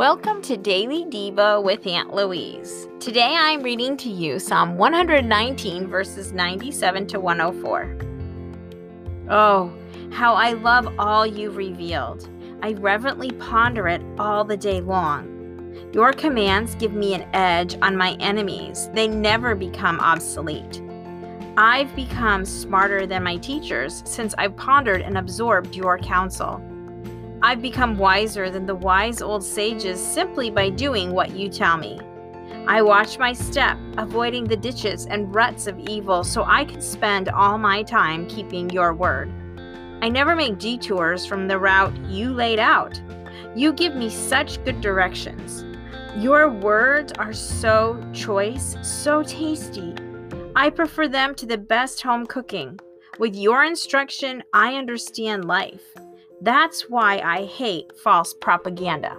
Welcome to Daily Diva with Aunt Louise. Today I'm reading to you Psalm 119, verses 97 to 104. Oh, how I love all you've revealed. I reverently ponder it all the day long. Your commands give me an edge on my enemies, they never become obsolete. I've become smarter than my teachers since I've pondered and absorbed your counsel. I've become wiser than the wise old sages simply by doing what you tell me. I watch my step, avoiding the ditches and ruts of evil so I can spend all my time keeping your word. I never make detours from the route you laid out. You give me such good directions. Your words are so choice, so tasty. I prefer them to the best home cooking. With your instruction, I understand life. That's why I hate false propaganda.